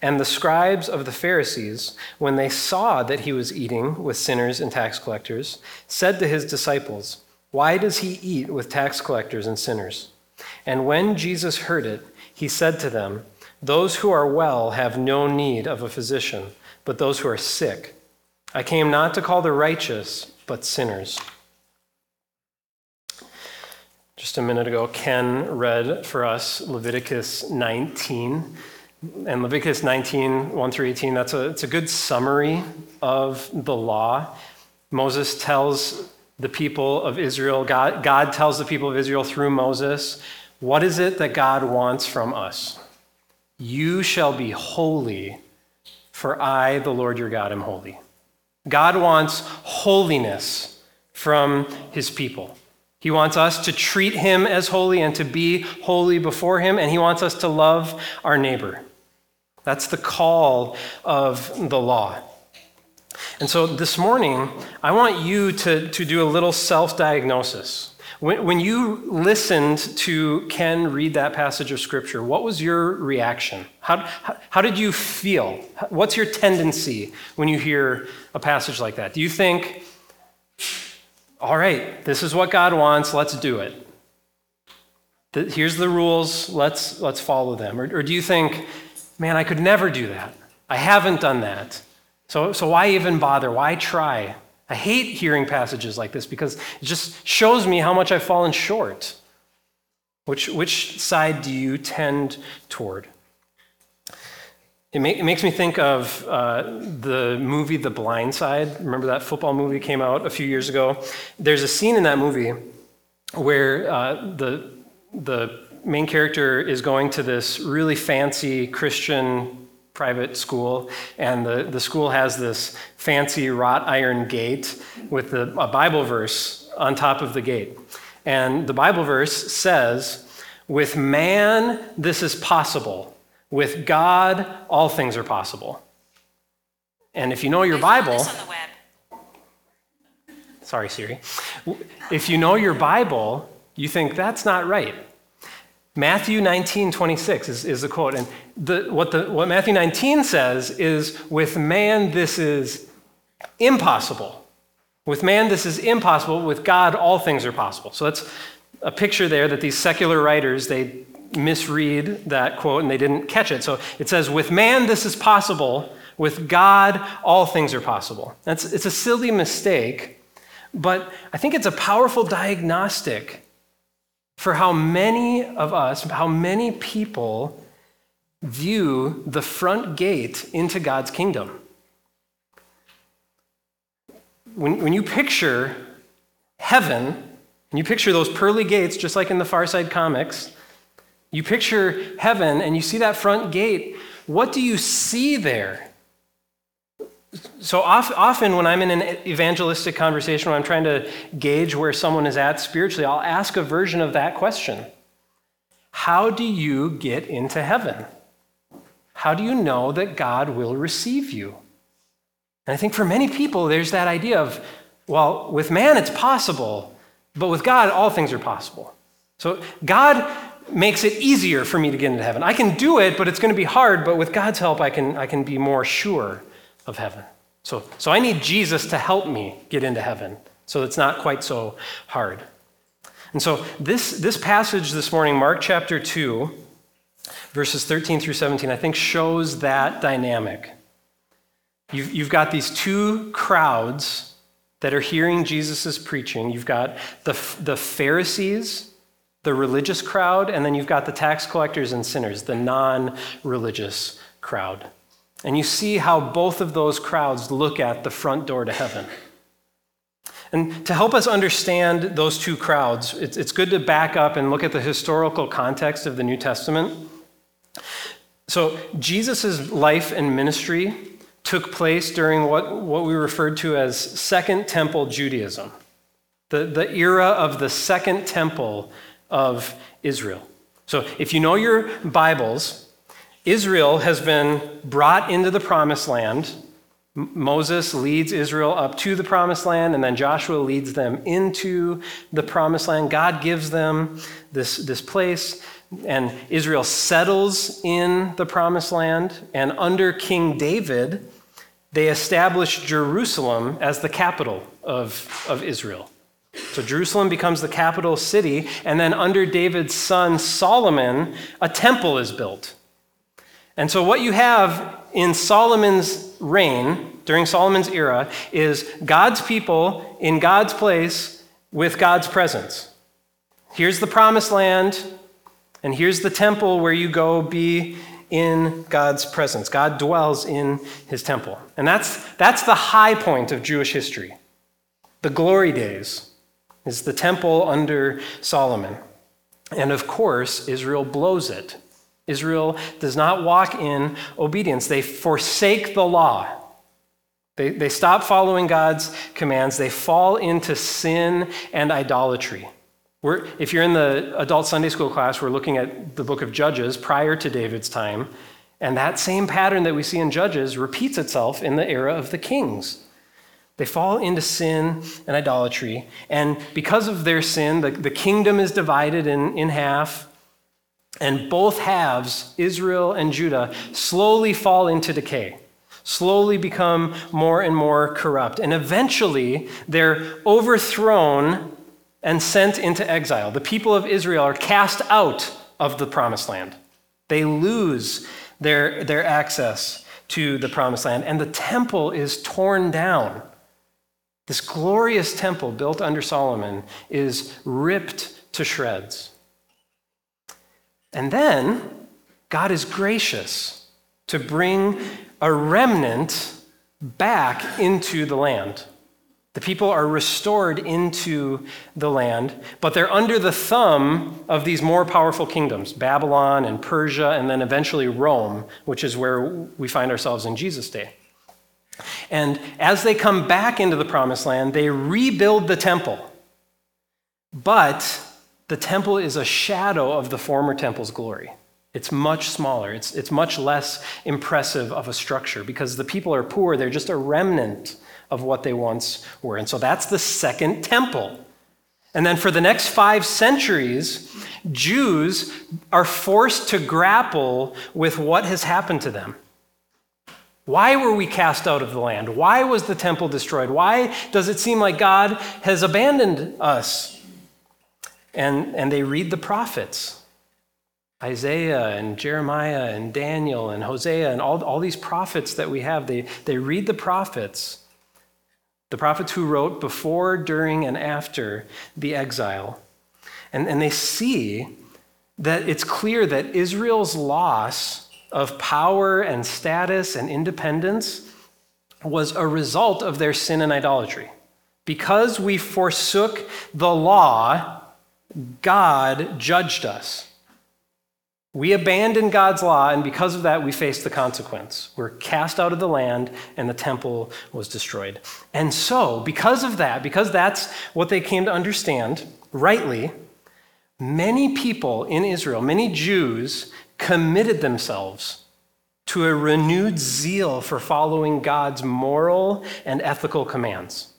And the scribes of the Pharisees, when they saw that he was eating with sinners and tax collectors, said to his disciples, Why does he eat with tax collectors and sinners? And when Jesus heard it, he said to them, Those who are well have no need of a physician, but those who are sick. I came not to call the righteous, but sinners. Just a minute ago, Ken read for us Leviticus 19. And Leviticus 19, 1 through 18, that's a, it's a good summary of the law. Moses tells the people of Israel, God, God tells the people of Israel through Moses, what is it that God wants from us? You shall be holy, for I, the Lord your God, am holy. God wants holiness from his people. He wants us to treat him as holy and to be holy before him, and he wants us to love our neighbor. That's the call of the law. And so this morning, I want you to, to do a little self diagnosis. When, when you listened to Ken read that passage of Scripture, what was your reaction? How, how, how did you feel? What's your tendency when you hear a passage like that? Do you think, all right, this is what God wants, let's do it? Here's the rules, let's, let's follow them. Or, or do you think, man, I could never do that? I haven't done that. So, so why even bother? Why try? I hate hearing passages like this because it just shows me how much I've fallen short. Which, which side do you tend toward? It, it makes me think of uh, the movie The Blind Side. Remember that football movie came out a few years ago? There's a scene in that movie where uh, the, the main character is going to this really fancy Christian private school, and the, the school has this fancy wrought iron gate with the, a Bible verse on top of the gate. And the Bible verse says, With man, this is possible. With God, all things are possible. And if you know your Bible, sorry, Siri. If you know your Bible, you think that's not right. Matthew 19, 26 is, is the quote. And the, what, the, what Matthew 19 says is, with man, this is impossible. With man, this is impossible. With God, all things are possible. So that's a picture there that these secular writers, they misread that quote and they didn't catch it. So it says, with man, this is possible. With God, all things are possible. That's, it's a silly mistake, but I think it's a powerful diagnostic for how many of us, how many people view the front gate into God's kingdom. When, when you picture heaven, and you picture those pearly gates, just like in the Far Side comics, you picture heaven and you see that front gate. What do you see there? So often, when I'm in an evangelistic conversation, when I'm trying to gauge where someone is at spiritually, I'll ask a version of that question How do you get into heaven? How do you know that God will receive you? And I think for many people, there's that idea of, well, with man it's possible, but with God, all things are possible. So God makes it easier for me to get into heaven. I can do it, but it's going to be hard, but with God's help, I can, I can be more sure of heaven. So, so I need Jesus to help me get into heaven so it's not quite so hard. And so this, this passage this morning, Mark chapter 2, verses 13 through 17, I think shows that dynamic. You've, you've got these two crowds that are hearing Jesus' preaching. You've got the, the Pharisees, the religious crowd, and then you've got the tax collectors and sinners, the non religious crowd. And you see how both of those crowds look at the front door to heaven. And to help us understand those two crowds, it's, good to back up and look at the historical context of the New Testament. So Jesus' life and ministry took place during what, what we referred to as Second Temple Judaism, the, the era of the Second Temple of Israel. So if you know your Bibles, Israel has been brought into the promised land. Moses leads Israel up to the promised land, and then Joshua leads them into the promised land. God gives them this, this place and Israel settles in the promised land. And under King David, they establish Jerusalem as the capital of, of Israel. So Jerusalem becomes the capital city, and then under David's son Solomon, a temple is built. And so, what you have in Solomon's reign, during Solomon's era, is God's people in God's place with God's presence. Here's the promised land. And here's the temple where you go be in God's presence. God dwells in his temple. And that's, that's the high point of Jewish history. The glory days is the temple under Solomon. And of course, Israel blows it. Israel does not walk in obedience, they forsake the law. They, they stop following God's commands, they fall into sin and idolatry. We're, if you're in the adult Sunday school class, we're looking at the book of Judges prior to David's time. And that same pattern that we see in Judges repeats itself in the era of the kings. They fall into sin and idolatry. And because of their sin, the, the kingdom is divided in, in half. And both halves, Israel and Judah, slowly fall into decay, slowly become more and more corrupt. And eventually, they're overthrown and sent into exile. The people of Israel are cast out of the promised land. They lose their, their access to the promised land, and the temple is torn down. This glorious temple built under Solomon is ripped to shreds. And then God is gracious to bring a remnant back into the land. The people are restored into the land, but they're under the thumb of these more powerful kingdoms Babylon and Persia, and then eventually Rome, which is where we find ourselves in Jesus' day. And as they come back into the promised land, they rebuild the temple. But the temple is a shadow of the former temple's glory. It's much smaller, it's, it's much less impressive of a structure because the people are poor, they're just a remnant of what they once were. And so that's the second temple. And then for the next five centuries, Jews are forced to grapple with what has happened to them. Why were we cast out of the land? Why was the temple destroyed? Why does it seem like God has abandoned us? And, and they read the prophets Isaiah and Jeremiah and Daniel and Hosea and all, all these prophets that we have. They, they read the prophets the prophets who wrote before, during, and after the exile. And, and they see that it's clear that Israel's loss of power and status and independence was a result of their sin and idolatry. Because we forsook the law, God judged us. We abandoned God's law, and because of that, we faced the consequence. We're cast out of the land, and the temple was destroyed. And so, because of that, because that's what they came to understand rightly, many people in Israel, many Jews, committed themselves to a renewed zeal for following God's moral and ethical commands.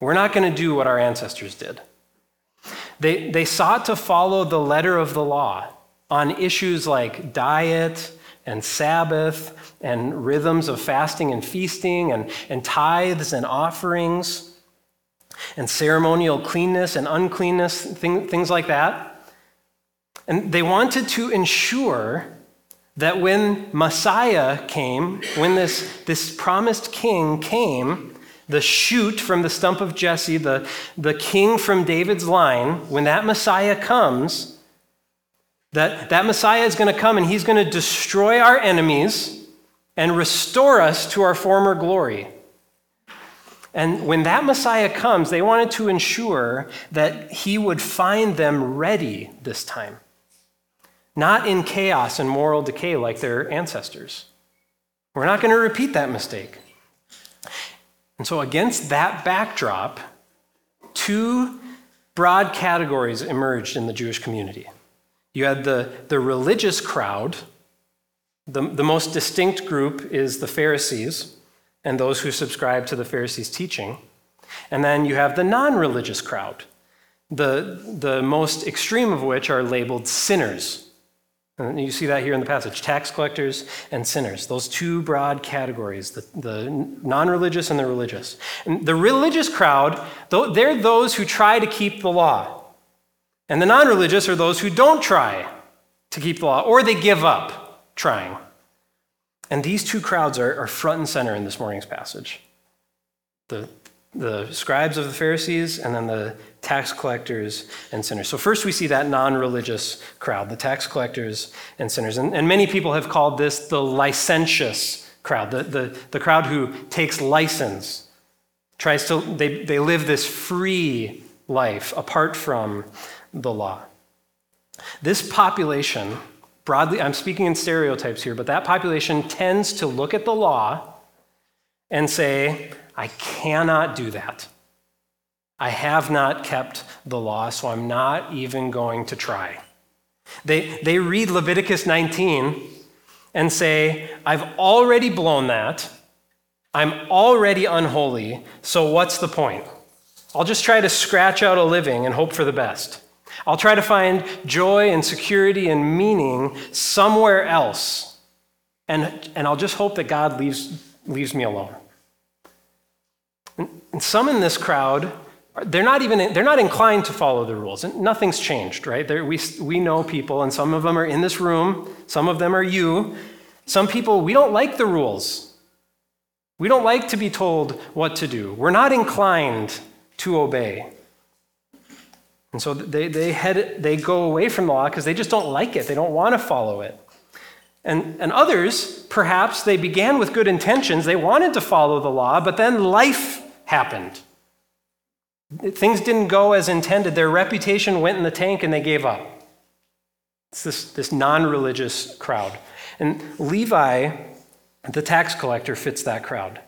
We're not going to do what our ancestors did. They, they sought to follow the letter of the law on issues like diet and Sabbath and rhythms of fasting and feasting and, and tithes and offerings and ceremonial cleanness and uncleanness, thing, things like that. And they wanted to ensure that when Messiah came, when this, this promised king came, the shoot from the stump of Jesse, the, the king from David's line, when that Messiah comes, that that Messiah is going to come and he's going to destroy our enemies and restore us to our former glory. And when that Messiah comes, they wanted to ensure that he would find them ready this time. Not in chaos and moral decay like their ancestors. We're not going to repeat that mistake. And so, against that backdrop, two broad categories emerged in the Jewish community. You had the, the religious crowd. The, the most distinct group is the Pharisees and those who subscribe to the Pharisees' teaching. And then you have the non religious crowd, the, the most extreme of which are labeled sinners. And you see that here in the passage tax collectors and sinners, those two broad categories, the, the non religious and the religious. And the religious crowd, they're those who try to keep the law. And the non religious are those who don't try to keep the law, or they give up trying. And these two crowds are, are front and center in this morning's passage the, the scribes of the Pharisees and then the tax collectors and sinners. So, first we see that non religious crowd, the tax collectors and sinners. And, and, many people have called this the licentious crowd, the, the, the crowd who takes license, tries to, they, they live this free life apart from the law. This population, broadly, I'm speaking in stereotypes here, but that population tends to look at the law and say, I cannot do that. I have not kept the law, so I'm not even going to try. They, they read Leviticus 19 and say, I've already blown that. I'm already unholy, so what's the point? I'll just try to scratch out a living and hope for the best. I'll try to find joy and security and meaning somewhere else. And, and I'll just hope that God leaves, leaves me alone. And some in this crowd, they're not even they're not inclined to follow the rules. And nothing's changed, right? We, we know people, and some of them are in this room, some of them are you. Some people, we don't like the rules. We don't like to be told what to do. We're not inclined to obey. And so they, they, head, they go away from the law because they just don't like it. They don't want to follow it. And, and others, perhaps they began with good intentions. They wanted to follow the law, but then life happened. Things didn't go as intended. Their reputation went in the tank and they gave up. It's this, this non religious crowd. And Levi, the tax collector, fits that crowd.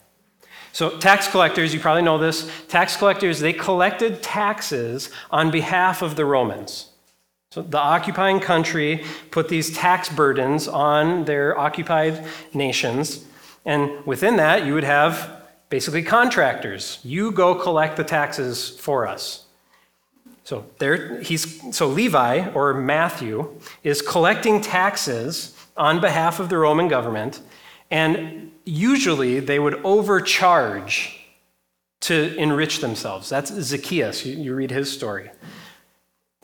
So, tax collectors, you probably know this, tax collectors, they collected taxes on behalf of the Romans. So, the occupying country put these tax burdens on their occupied nations. And within that, you would have basically contractors. You go collect the taxes for us. So there he's so Levi or Matthew is collecting taxes on behalf of the Roman government and usually they would overcharge to enrich themselves. That's Zacchaeus. You, you read his story.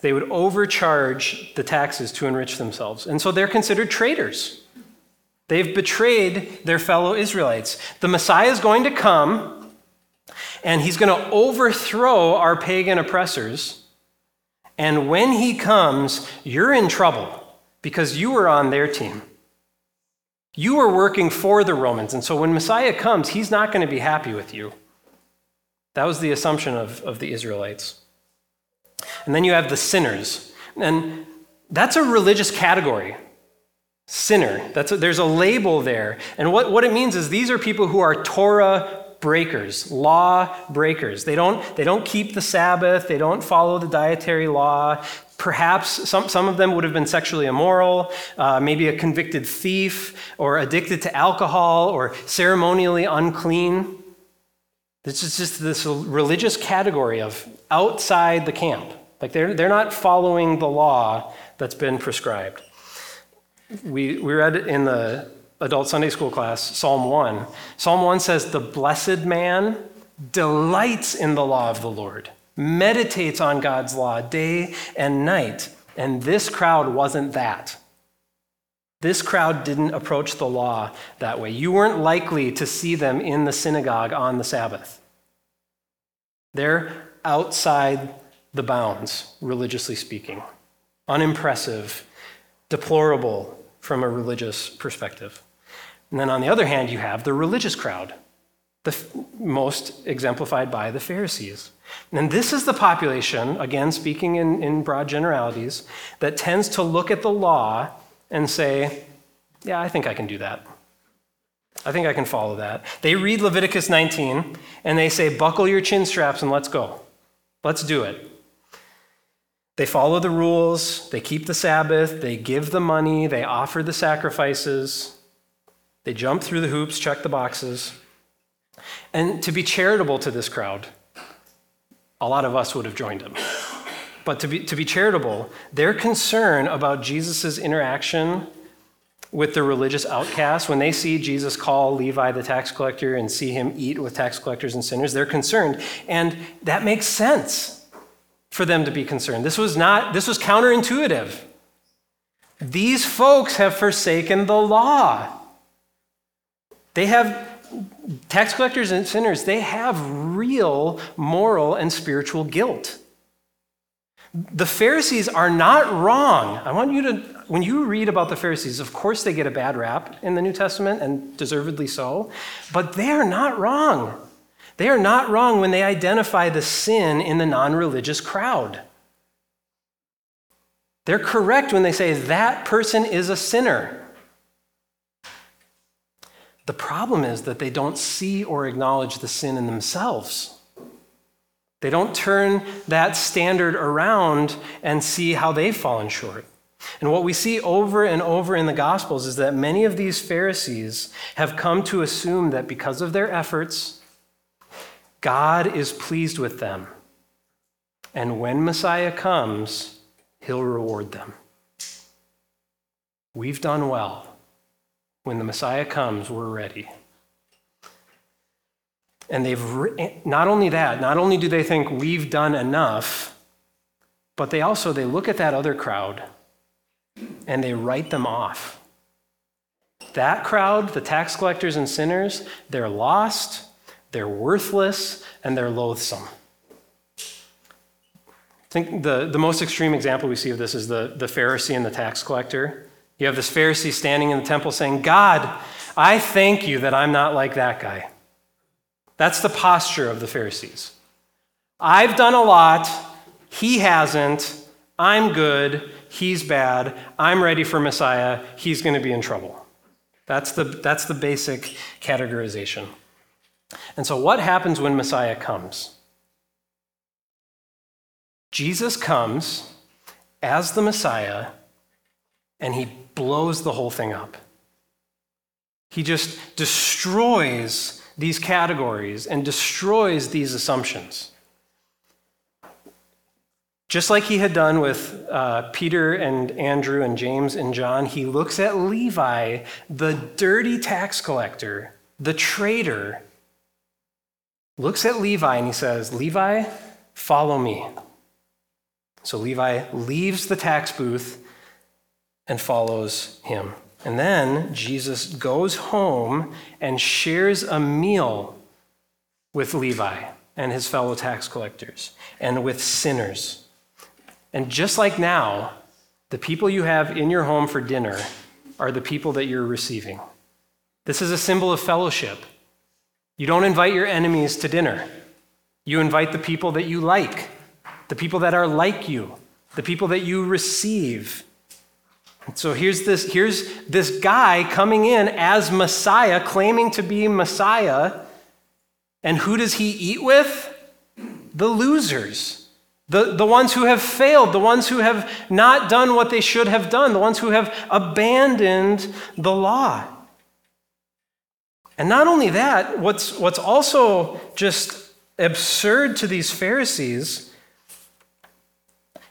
They would overcharge the taxes to enrich themselves. And so they're considered traitors. They've betrayed their fellow Israelites. The Messiah is going to come, and he's going to overthrow our pagan oppressors. And when he comes, you're in trouble because you were on their team. You were working for the Romans. And so when Messiah comes, he's not going to be happy with you. That was the assumption of, of the Israelites. And then you have the sinners. And that's a religious category. Sinner. That's a, there's a label there. And what, what it means is these are people who are Torah breakers, law breakers. They don't, they don't keep the Sabbath, they don't follow the dietary law. Perhaps some, some of them would have been sexually immoral, uh, maybe a convicted thief, or addicted to alcohol, or ceremonially unclean. This is just this religious category of outside the camp. Like they're, they're not following the law that's been prescribed we, we read in the adult Sunday school class Psalm 1. Psalm 1 says, The blessed man delights in the law of the Lord, meditates on God's law day and night. And this crowd wasn't that. This crowd didn't approach the law that way. You weren't likely to see them in the synagogue on the Sabbath. They're outside the bounds, religiously speaking, unimpressive, deplorable, from a religious perspective. And then on the other hand, you have the religious crowd. the f- most exemplified by the Pharisees. And this is the population, again, speaking in, in broad generalities, that tends to look at the law and say, Yeah, I think I can do that. I think I can follow that. They read Leviticus 19 and they say, Buckle your chin straps and let's go. Let's do it. They follow the rules, they keep the Sabbath, they give the money, they offer the sacrifices, they jump through the hoops, check the boxes. And to be charitable to this crowd, a lot of us would have joined them. But to be, to be charitable, their concern about Jesus' interaction with the religious outcasts, when they see Jesus call Levi the tax collector and see him eat with tax collectors and sinners, they're concerned. And that makes sense for them to be concerned. This was not, this was counterintuitive. These folks have forsaken the law. They have tax collectors and sinners, they have real moral and spiritual guilt. The Pharisees are not wrong. I want you to, when you read about the Pharisees, of course they get a bad rap in the New Testament, and deservedly so, but they are not wrong. They are not wrong when they identify the sin in the non religious crowd. They're correct when they say that person is a sinner. The problem is that they don't see or acknowledge the sin in themselves. They don't turn that standard around and see how they've fallen short. And what we see over and over in the Gospels is that many of these Pharisees have come to assume that because of their efforts, God is pleased with them. And when Messiah comes, he'll reward them. We've done well. When the Messiah comes, we're ready. And they've not only that, not only do they think we've done enough, but they also they look at that other crowd and they write them off. That crowd, the tax collectors and sinners, they're lost, they're worthless, and they're loathsome. I think the, the most extreme example we see of this is the, the Pharisee and the tax collector. You have this Pharisee standing in the temple saying, God, I thank you that I'm not like that guy. That's the posture of the Pharisees. I've done a lot, he hasn't. I'm good, he's bad. I'm ready for Messiah, he's going to be in trouble. That's the, that's the basic categorization. And so, what happens when Messiah comes? Jesus comes as the Messiah and he blows the whole thing up. He just destroys these categories and destroys these assumptions. Just like he had done with uh, Peter and Andrew and James and John, he looks at Levi, the dirty tax collector, the traitor, looks at Levi and he says, Levi, follow me. So Levi leaves the tax booth and follows him. And then Jesus goes home and shares a meal with Levi and his fellow tax collectors and with sinners. And just like now, the people you have in your home for dinner are the people that you're receiving. This is a symbol of fellowship. You don't invite your enemies to dinner. You invite the people that you like, the people that are like you, the people that you receive so here's this, here's this guy coming in as Messiah, claiming to be Messiah. And who does he eat with? The losers. The, the ones who have failed, the ones who have not done what they should have done, the ones who have abandoned the law. And not only that, what's, what's also just absurd to these Pharisees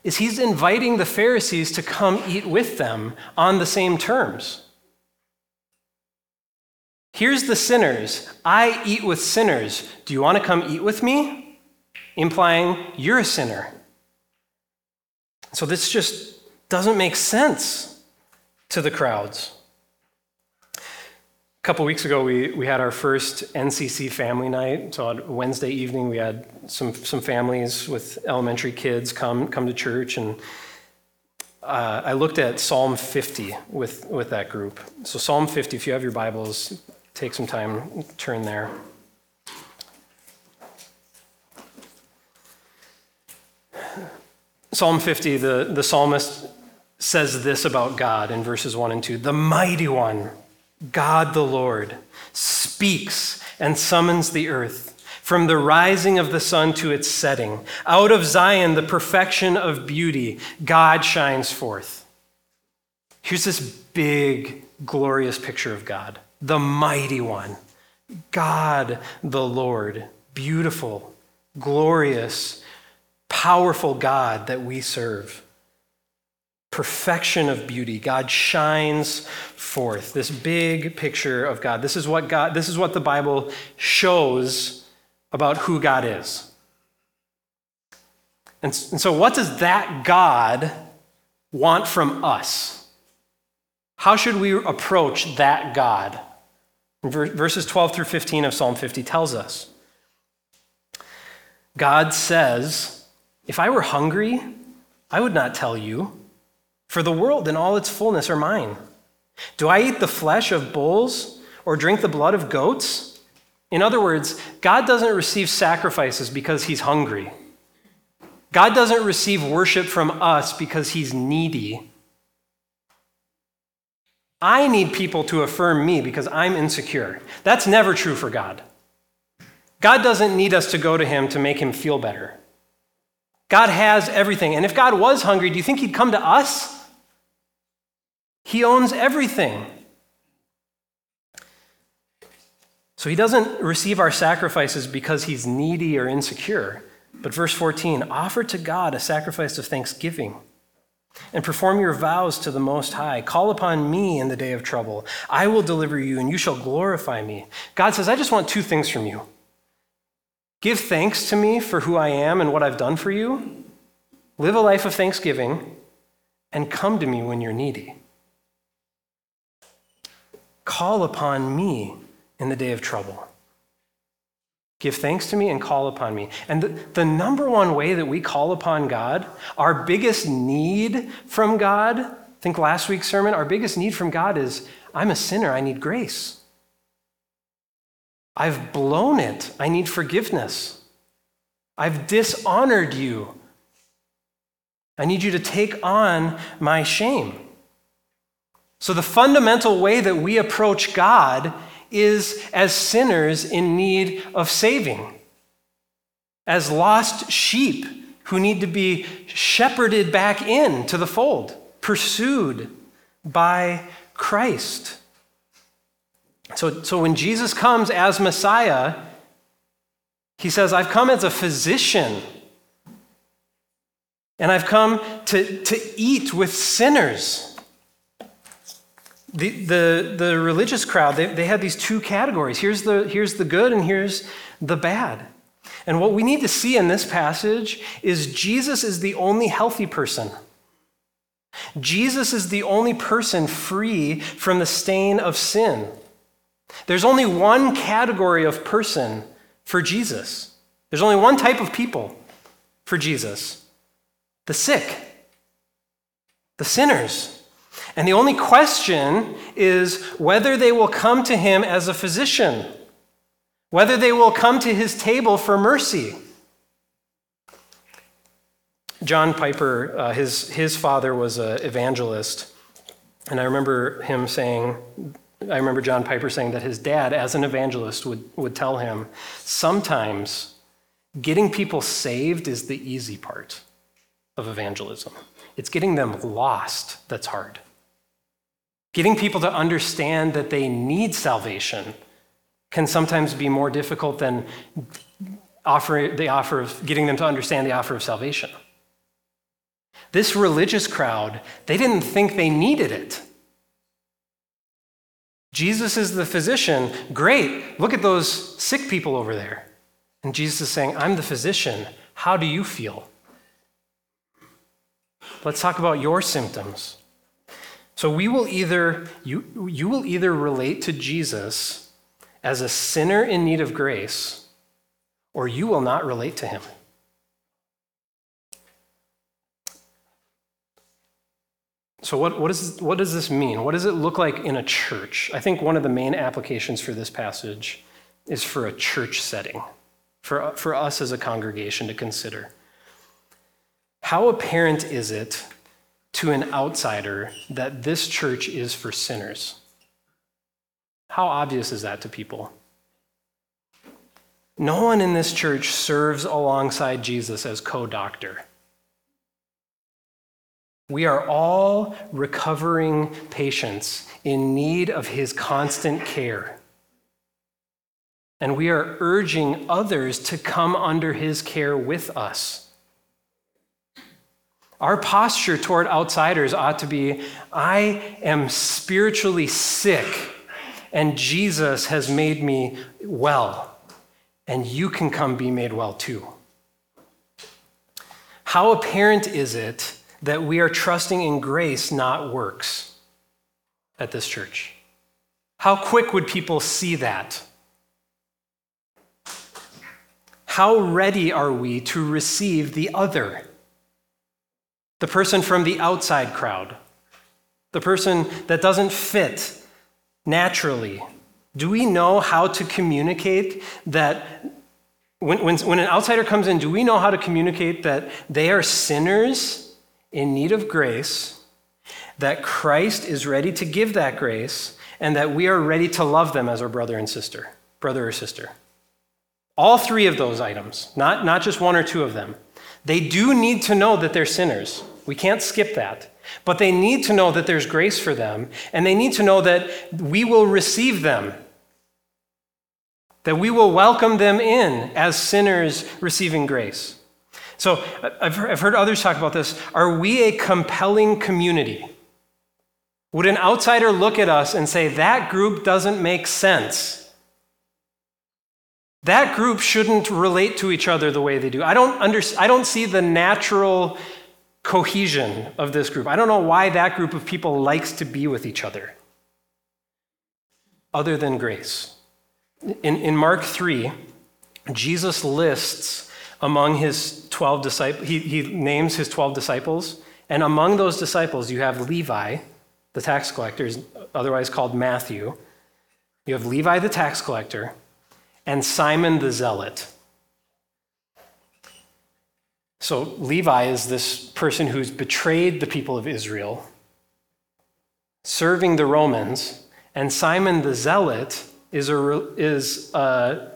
is he's inviting the Pharisees to come eat with them on the same terms. Here's the sinners. I eat with sinners. Do you want to come eat with me? Implying you're a sinner. So this just doesn't make sense to the crowds. A couple weeks ago, we, we had our first NCC family night. So on Wednesday evening, we had some, some families with elementary kids come, come to church. And uh, I looked at Psalm 50 with, with that group. So, Psalm 50, if you have your Bibles, take some time, turn there. Psalm 50, the, the psalmist says this about God in verses 1 and 2 The mighty one God the Lord, speaks and summons the earth. From the rising of the sun to its setting, out of Zion, the perfection of beauty, God shines forth. Here's this big, glorious picture of God, the mighty one, God the Lord, beautiful, glorious, powerful God that we serve. Perfection of beauty. God shines forth. This big picture of God. This is what God, this is what the Bible shows about who God is. And, and so, what does that God want from us? How should we approach that God? Verses 12 through 15 of Psalm 50 tells us God says, If I were hungry, I would not tell you, for the world and all its fullness are mine. Do I eat the flesh of bulls or drink the blood of goats? In other words, God doesn't receive sacrifices because he's hungry. God doesn't receive worship from us because he's needy. I need people to affirm me because I'm insecure. That's never true for God. God doesn't need us to go to him to make him feel better. God has everything. And if God was hungry, do you think he'd come to us? He owns everything. So he doesn't receive our sacrifices because he's needy or insecure. But verse 14 offer to God a sacrifice of thanksgiving and perform your vows to the Most High. Call upon me in the day of trouble. I will deliver you, and you shall glorify me. God says, I just want two things from you give thanks to me for who I am and what I've done for you, live a life of thanksgiving, and come to me when you're needy. Call upon me in the day of trouble. Give thanks to me and call upon me. And the, the, number one way that we call upon God, our biggest need from God, I think last week's sermon, our biggest need from God is I'm a sinner, I need grace. I've blown it, I need forgiveness. I've dishonored you. I need you to take on my shame. So, the fundamental way that we approach God is as sinners in need of saving, as lost sheep who need to be shepherded back in to the fold, pursued by Christ. So, so when Jesus comes as Messiah, he says, I've come as a physician. And I've come to, to eat with sinners. The, the, the religious crowd, they, they had these two categories. Here's the, here's the good and here's the bad. And what we need to see in this passage is Jesus is the only healthy person. Jesus is the only person free from the stain of sin. There's only one category of person for Jesus. There's only one type of people for Jesus the sick, the sinners. And the only question is whether they will come to him as a physician, whether they will come to his table for mercy. John Piper, uh, his, his father was an evangelist. And I remember him saying, I remember John Piper saying that his dad, as an evangelist, would, would tell him sometimes getting people saved is the easy part of evangelism. It's getting them lost that's hard. Getting people to understand that they need salvation can sometimes be more difficult than offer, the offer of getting them to understand the offer of salvation. This religious crowd, they didn't think they needed it. Jesus is the physician. Great. Look at those sick people over there. And Jesus is saying, I'm the physician. How do you feel? Let's talk about your symptoms. So we will either you, you will either relate to Jesus as a sinner in need of grace or you will not relate to him. So, what, what, is, what does this mean? What does it look like in a church? I think one of the main applications for this passage is for a church setting, for, for us as a congregation to consider. How apparent is it to an outsider that this church is for sinners? How obvious is that to people? No one in this church serves alongside Jesus as co doctor. We are all recovering patients in need of his constant care. And we are urging others to come under his care with us. Our posture toward outsiders ought to be I am spiritually sick, and Jesus has made me well, and you can come be made well too. How apparent is it that we are trusting in grace, not works, at this church? How quick would people see that? How ready are we to receive the other? The person from the outside crowd, the person that doesn't fit naturally? Do we know how to communicate that? When, when, when an outsider comes in, do we know how to communicate that they are sinners in need of grace, that Christ is ready to give that grace, and that we are ready to love them as our brother and sister, brother or sister? All three of those items, not, not just one or two of them. They do need to know that they're sinners. We can't skip that. But they need to know that there's grace for them, and they need to know that we will receive them, that we will welcome them in as sinners receiving grace. So I've heard others talk about this. Are we a compelling community? Would an outsider look at us and say, that group doesn't make sense? That group shouldn't relate to each other the way they do. I don't, under, I don't see the natural cohesion of this group. I don't know why that group of people likes to be with each other, other than grace. In, in Mark 3, Jesus lists among his 12 disciples, he, he names his 12 disciples, and among those disciples, you have Levi, the tax collector, otherwise called Matthew. You have Levi the tax collector, and Simon the zealot. So Levi is this person who's betrayed the people of Israel, serving the Romans, and Simon the Zealot is, a, is a,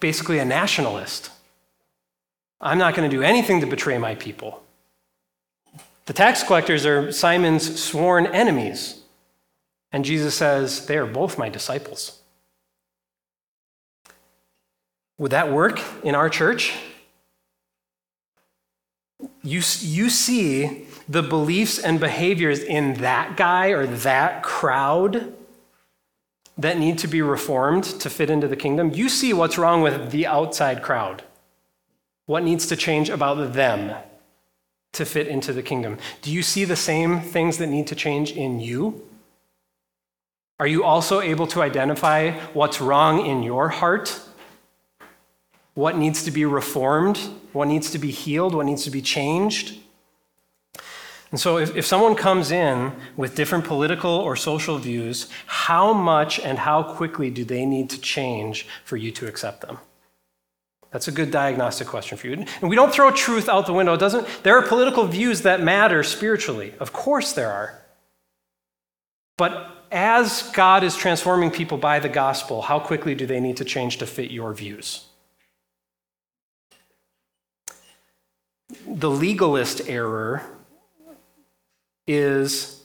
basically a nationalist. I'm not going to do anything to betray my people. The tax collectors are Simon's sworn enemies. And Jesus says, they are both my disciples. Would that work in our church? You, you see the beliefs and behaviors in that guy or that crowd that need to be reformed to fit into the kingdom. You see what's wrong with the outside crowd. What needs to change about them to fit into the kingdom? Do you see the same things that need to change in you? Are you also able to identify what's wrong in your heart what needs to be reformed, what needs to be healed, what needs to be changed. And so, if, if someone comes in with different political or social views, how much and how quickly do they need to change for you to accept them? That's a good diagnostic question for you. And we don't throw truth out the window. It doesn't, there are political views that matter spiritually. Of course, there are. But as God is transforming people by the gospel, how quickly do they need to change to fit your views? The legalist error is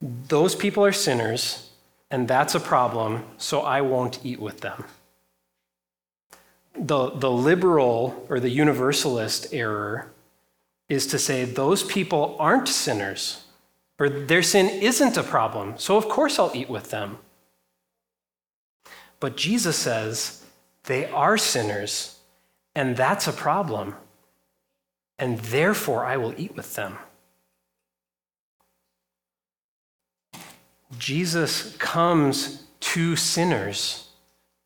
those people are sinners, and that's a problem, so I won't eat with them. The, the liberal or the universalist error is to say those people aren't sinners, or their sin isn't a problem, so of course I'll eat with them. But Jesus says they are sinners, and that's a problem and therefore I will eat with them. Jesus comes to sinners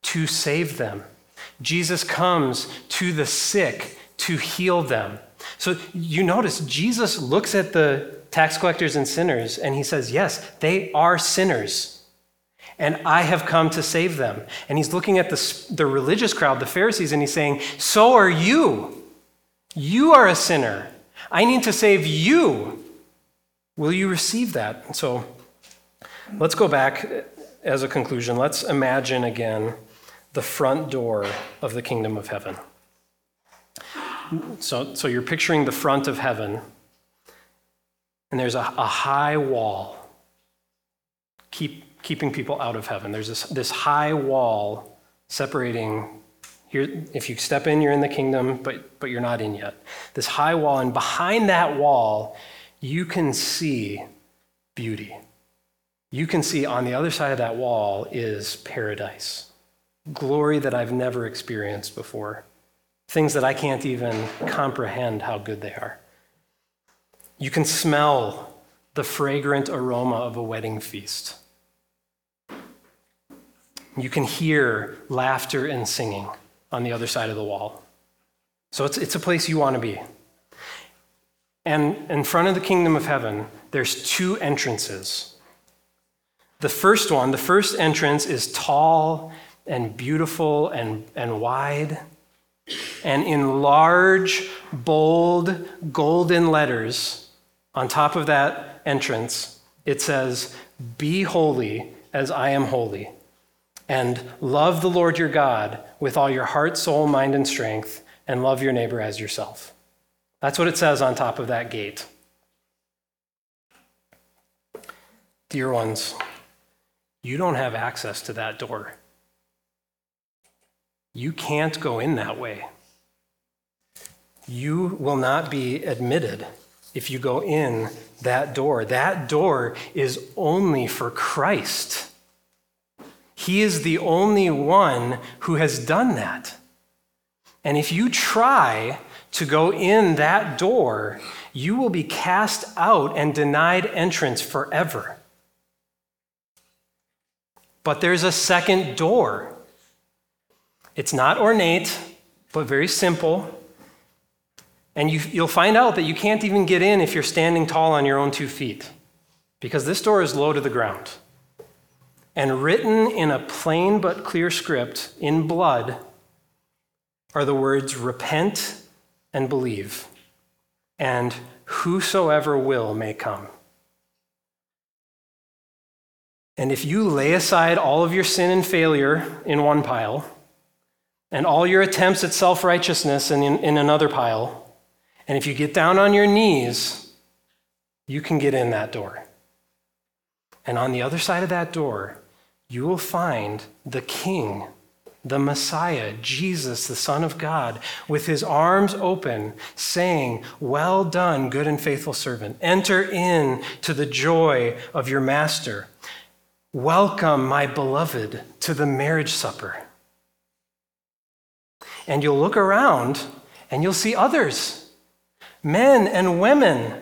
to save them. Jesus comes to the sick to heal them. So you notice Jesus looks at the tax collectors and sinners and he says, Yes, they are sinners. And I have come to save them. And he's looking at the, the religious crowd, the Pharisees, and he's saying, So are you. You are a sinner. I need to save you. Will you receive that? So let's go back uh, as a conclusion. Let's imagine again the front door of the kingdom of heaven. So, so you're picturing the front of heaven, and there's a, a high wall keep, keeping people out of heaven. There's this, this high wall separating here, if you step in, you're in the kingdom, but, but you're not in yet. This high wall, and behind that wall, you can see beauty. You can see on the other side of that wall is paradise, glory that I've never experienced before, things that I can't even comprehend how good they are. You can smell the fragrant aroma of a wedding feast. You can hear laughter and singing on the other side of the wall. So it's, it's a place you want to be. And in front of the kingdom of heaven, there's two entrances. The first one, the first entrance is tall and beautiful and, and wide. And in large, bold, golden letters on top of that entrance, it says, Be holy as I am holy and love the Lord your God with all your heart, soul, mind, and strength, and love your neighbor as yourself. That's what it says on top of that gate. Dear ones, you don't have access to that door. You can't go in that way. You will not be admitted if you go in that door. That door is only for Christ. He is the only one who has done that. And if you try to go in that door, you will be cast out and denied entrance forever. But there's a second door. It's not ornate, but very simple. And you, will find out that you can't even get in if you're standing tall on your own two feet, because this door is low to the ground. And written in a plain but clear script in blood are the words repent and believe, and whosoever will may come. And if you lay aside all of your sin and failure in one pile, and all your attempts at self righteousness in, in, another pile, and if you get down on your knees, you can get in that door. And on the other side of that door you will find the King, the Messiah, Jesus, the Son of God, with his arms open, saying, Well done, good and faithful servant. Enter in to the joy of your master. Welcome, my beloved, to the marriage supper. And you'll look around and you'll see others, men and women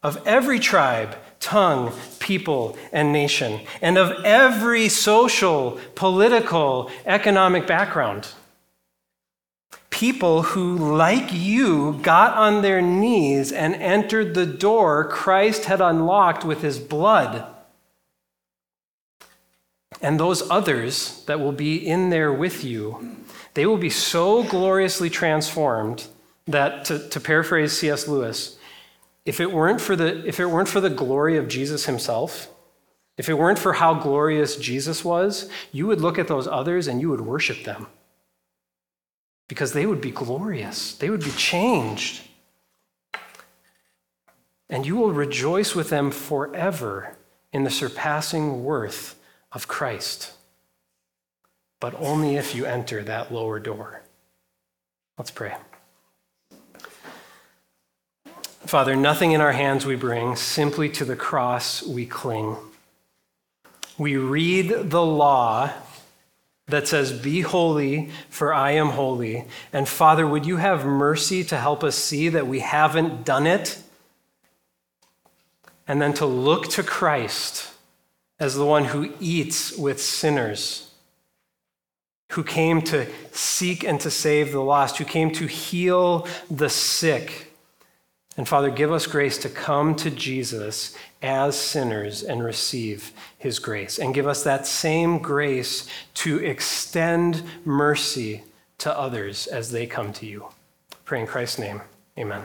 of every tribe tongue, people, and nation, and of every social, political, economic background. People who, like you, got on their knees and entered the door Christ had unlocked with his blood. And those others that will be in there with you, they will be so gloriously transformed that, to, to paraphrase C.S. Lewis, if it weren't for the, if it weren't for the glory of Jesus himself, if it weren't for how glorious Jesus was, you would look at those others and you would worship them because they would be glorious, they would be changed. And you will rejoice with them forever in the surpassing worth of Christ, but only if you enter that lower door. Let's pray. Father, nothing in our hands we bring, simply to the cross we cling. We read the law that says, Be holy, for I am holy. And Father, would you have mercy to help us see that we haven't done it? And then to look to Christ as the one who eats with sinners, who came to seek and to save the lost, who came to heal the sick and Father, give us grace to come to Jesus as sinners and receive his grace. And give us that same grace to extend mercy to others as they come to you. Pray in Christ's name. Amen.